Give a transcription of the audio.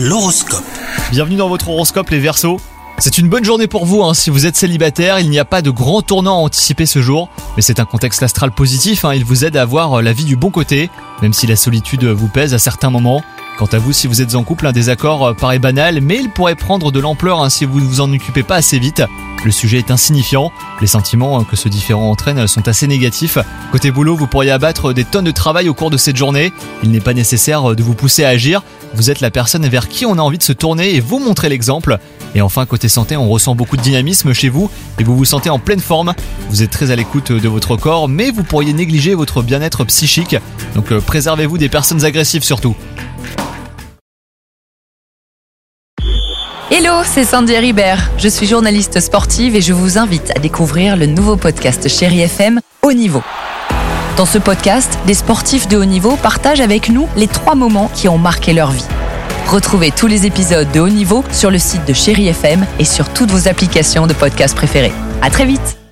L'horoscope. Bienvenue dans votre horoscope les Verseaux. C'est une bonne journée pour vous hein. si vous êtes célibataire, il n'y a pas de grand tournant à anticiper ce jour, mais c'est un contexte astral positif, hein. il vous aide à avoir la vie du bon côté, même si la solitude vous pèse à certains moments. Quant à vous, si vous êtes en couple, un désaccord euh, paraît banal, mais il pourrait prendre de l'ampleur hein, si vous ne vous en occupez pas assez vite. Le sujet est insignifiant, les sentiments que ce différent entraîne sont assez négatifs. Côté boulot, vous pourriez abattre des tonnes de travail au cours de cette journée. Il n'est pas nécessaire de vous pousser à agir, vous êtes la personne vers qui on a envie de se tourner et vous montrer l'exemple. Et enfin, côté santé, on ressent beaucoup de dynamisme chez vous et vous vous sentez en pleine forme. Vous êtes très à l'écoute de votre corps, mais vous pourriez négliger votre bien-être psychique. Donc euh, préservez-vous des personnes agressives surtout. Hello, c'est Sandy Ribert. Je suis journaliste sportive et je vous invite à découvrir le nouveau podcast Chéri FM Haut Niveau. Dans ce podcast, des sportifs de haut niveau partagent avec nous les trois moments qui ont marqué leur vie. Retrouvez tous les épisodes de haut niveau sur le site de Chéri FM et sur toutes vos applications de podcast préférées. À très vite!